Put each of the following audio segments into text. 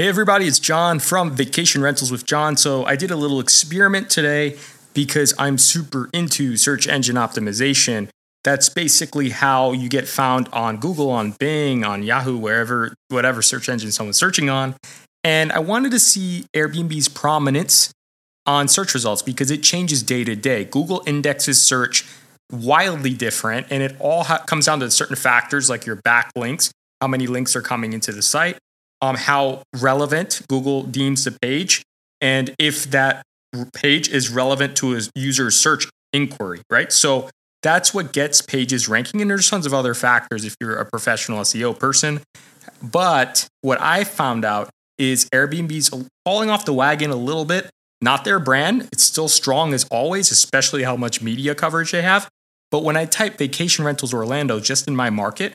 Hey, everybody, it's John from Vacation Rentals with John. So, I did a little experiment today because I'm super into search engine optimization. That's basically how you get found on Google, on Bing, on Yahoo, wherever, whatever search engine someone's searching on. And I wanted to see Airbnb's prominence on search results because it changes day to day. Google indexes search wildly different, and it all ha- comes down to certain factors like your backlinks, how many links are coming into the site, um, how relevant Google deems the page, and if that page is relevant to a user's search inquiry, right? So that's what gets pages ranking. And there's tons of other factors if you're a professional SEO person. But what I found out is Airbnb's falling off the wagon a little bit. Not their brand, it's still strong as always, especially how much media coverage they have. But when I type vacation rentals Orlando just in my market,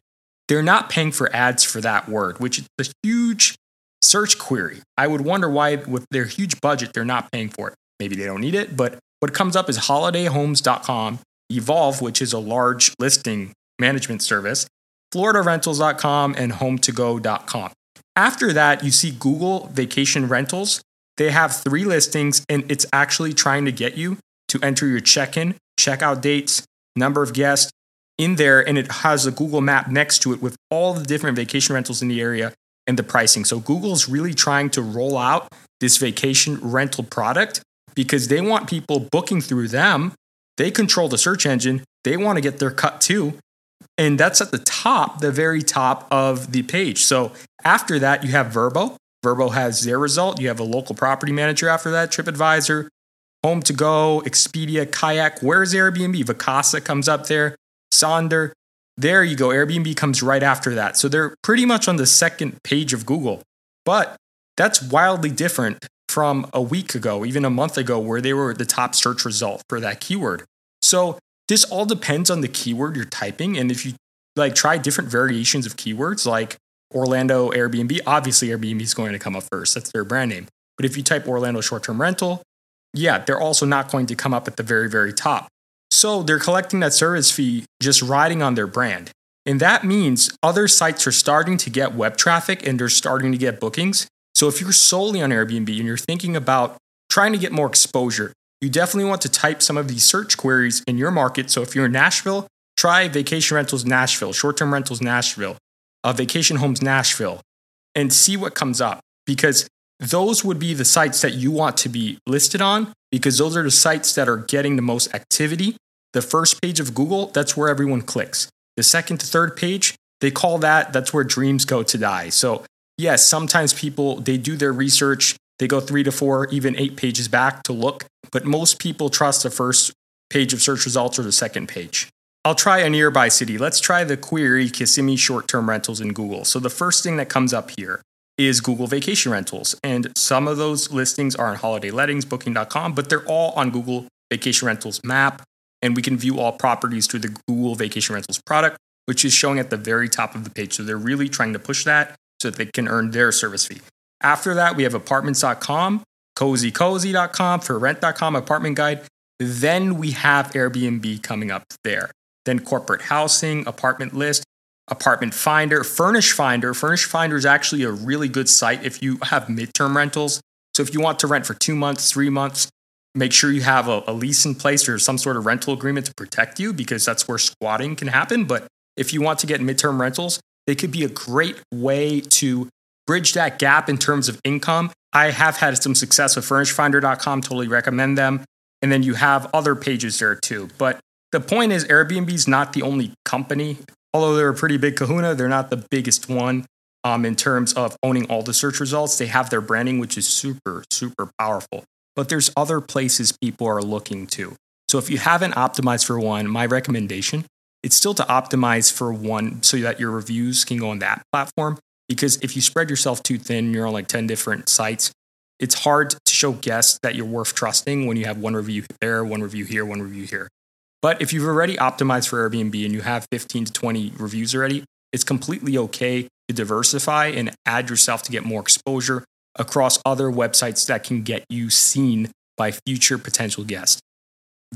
they're not paying for ads for that word, which is a huge search query. I would wonder why, with their huge budget, they're not paying for it. Maybe they don't need it, but what comes up is holidayhomes.com, Evolve, which is a large listing management service, floridarentals.com, and hometogo.com. After that, you see Google Vacation Rentals. They have three listings, and it's actually trying to get you to enter your check in, check out dates, number of guests, in there and it has a Google map next to it with all the different vacation rentals in the area and the pricing. So Google's really trying to roll out this vacation rental product because they want people booking through them. They control the search engine. They want to get their cut too. And that's at the top, the very top of the page. So after that, you have Vrbo. Vrbo has their result. You have a local property manager after that, TripAdvisor, Home to Go, Expedia, Kayak. Where's Airbnb? Vacasa comes up there. Sonder. There you go. Airbnb comes right after that. So they're pretty much on the second page of Google. But that's wildly different from a week ago, even a month ago, where they were the top search result for that keyword. So this all depends on the keyword you're typing. And if you like try different variations of keywords like Orlando Airbnb, obviously Airbnb is going to come up first. That's their brand name. But if you type Orlando short term rental, yeah, they're also not going to come up at the very, very top. So they're collecting that service fee just riding on their brand. And that means other sites are starting to get web traffic and they're starting to get bookings. So if you're solely on Airbnb and you're thinking about trying to get more exposure, you definitely want to type some of these search queries in your market. So if you're in Nashville, try vacation rentals Nashville, short term rentals Nashville, uh, vacation homes Nashville, and see what comes up because those would be the sites that you want to be listed on because those are the sites that are getting the most activity the first page of Google, that's where everyone clicks. The second to third page, they call that, that's where dreams go to die. So, yes, sometimes people, they do their research, they go three to four, even eight pages back to look, but most people trust the first page of search results or the second page. I'll try a nearby city. Let's try the query Kissimmee short term rentals in Google. So, the first thing that comes up here is Google Vacation Rentals. And some of those listings are on holiday lettings, booking.com, but they're all on Google Vacation Rentals map and we can view all properties through the Google Vacation Rentals product, which is showing at the very top of the page. So they're really trying to push that so that they can earn their service fee. After that, we have apartments.com, cozycozy.com, for rent.com, apartment guide. Then we have Airbnb coming up there. Then corporate housing, apartment list, apartment finder, furnish finder. Furnish finder is actually a really good site if you have midterm rentals. So if you want to rent for two months, three months, make sure you have a, a, lease in place or some sort of rental agreement to protect you because that's where squatting can happen. But if you want to get midterm rentals, they could be a great way to bridge that gap in terms of income. I have had some success with furnishfinder.com, totally recommend them. And then you have other pages there too. But the point is, Airbnb is not the only company. Although they're a pretty big kahuna, they're not the biggest one um, in terms of owning all the search results. They have their branding, which is super, super powerful but there's other places people are looking to. So if you haven't optimized for one, my recommendation it's still to optimize for one so that your reviews can go on that platform. Because if you spread yourself too thin, you're on like 10 different sites, it's hard to show guests that you're worth trusting when you have one review there, one review here, one review here. But if you've already optimized for Airbnb and you have 15 to 20 reviews already, it's completely okay to diversify and add yourself to get more exposure across other websites that can get you seen by future potential guests.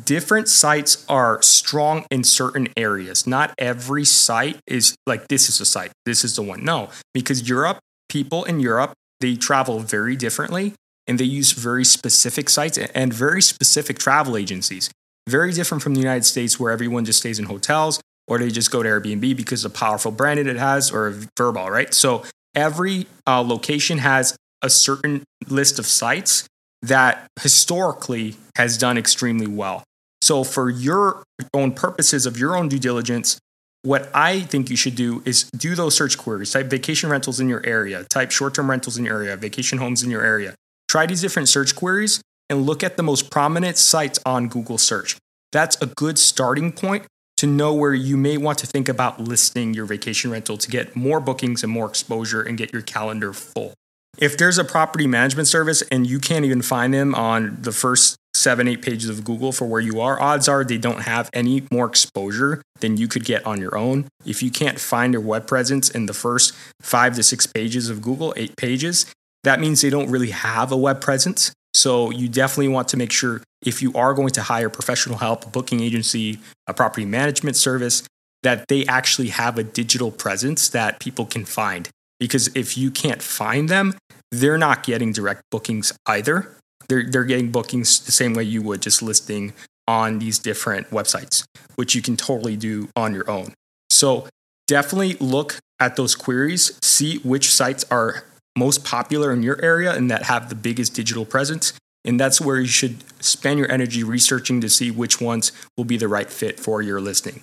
Different sites are strong in certain areas. Not every site is like this is a site, this is the one. No, because Europe, people in Europe they travel very differently and they use very specific sites and very specific travel agencies. Very different from the United States where everyone just stays in hotels or they just go to Airbnb because of the powerful brand it has or Vrbo, right? So every uh, location has a certain list of sites that historically has done extremely well. So, for your own purposes of your own due diligence, what I think you should do is do those search queries. Type vacation rentals in your area, type short term rentals in your area, vacation homes in your area. Try these different search queries and look at the most prominent sites on Google search. That's a good starting point to know where you may want to think about listing your vacation rental to get more bookings and more exposure and get your calendar full. If there's a property management service and you can't even find them on the first seven, eight pages of Google for where you are, odds are they don't have any more exposure than you could get on your own. If you can't find your web presence in the first five to six pages of Google, eight pages, that means they don't really have a web presence. So you definitely want to make sure if you are going to hire professional help, a booking agency, a property management service, that they actually have a digital presence that people can find. Because if you can't find them, they're not getting direct bookings either. They're, they're getting bookings the same way you would just listing on these different websites, which you can totally do on your own. So definitely look at those queries, see which sites are most popular in your area and that have the biggest digital presence. And that's where you should spend your energy researching to see which ones will be the right fit for your listing.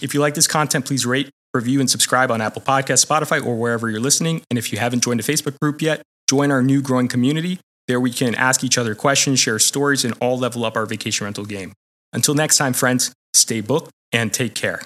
If you like this content, please rate, review, and subscribe on Apple Podcasts, Spotify, or wherever you're listening. And if you haven't joined the Facebook group yet, join our new growing community. There we can ask each other questions, share stories, and all level up our vacation rental game. Until next time, friends, stay booked and take care.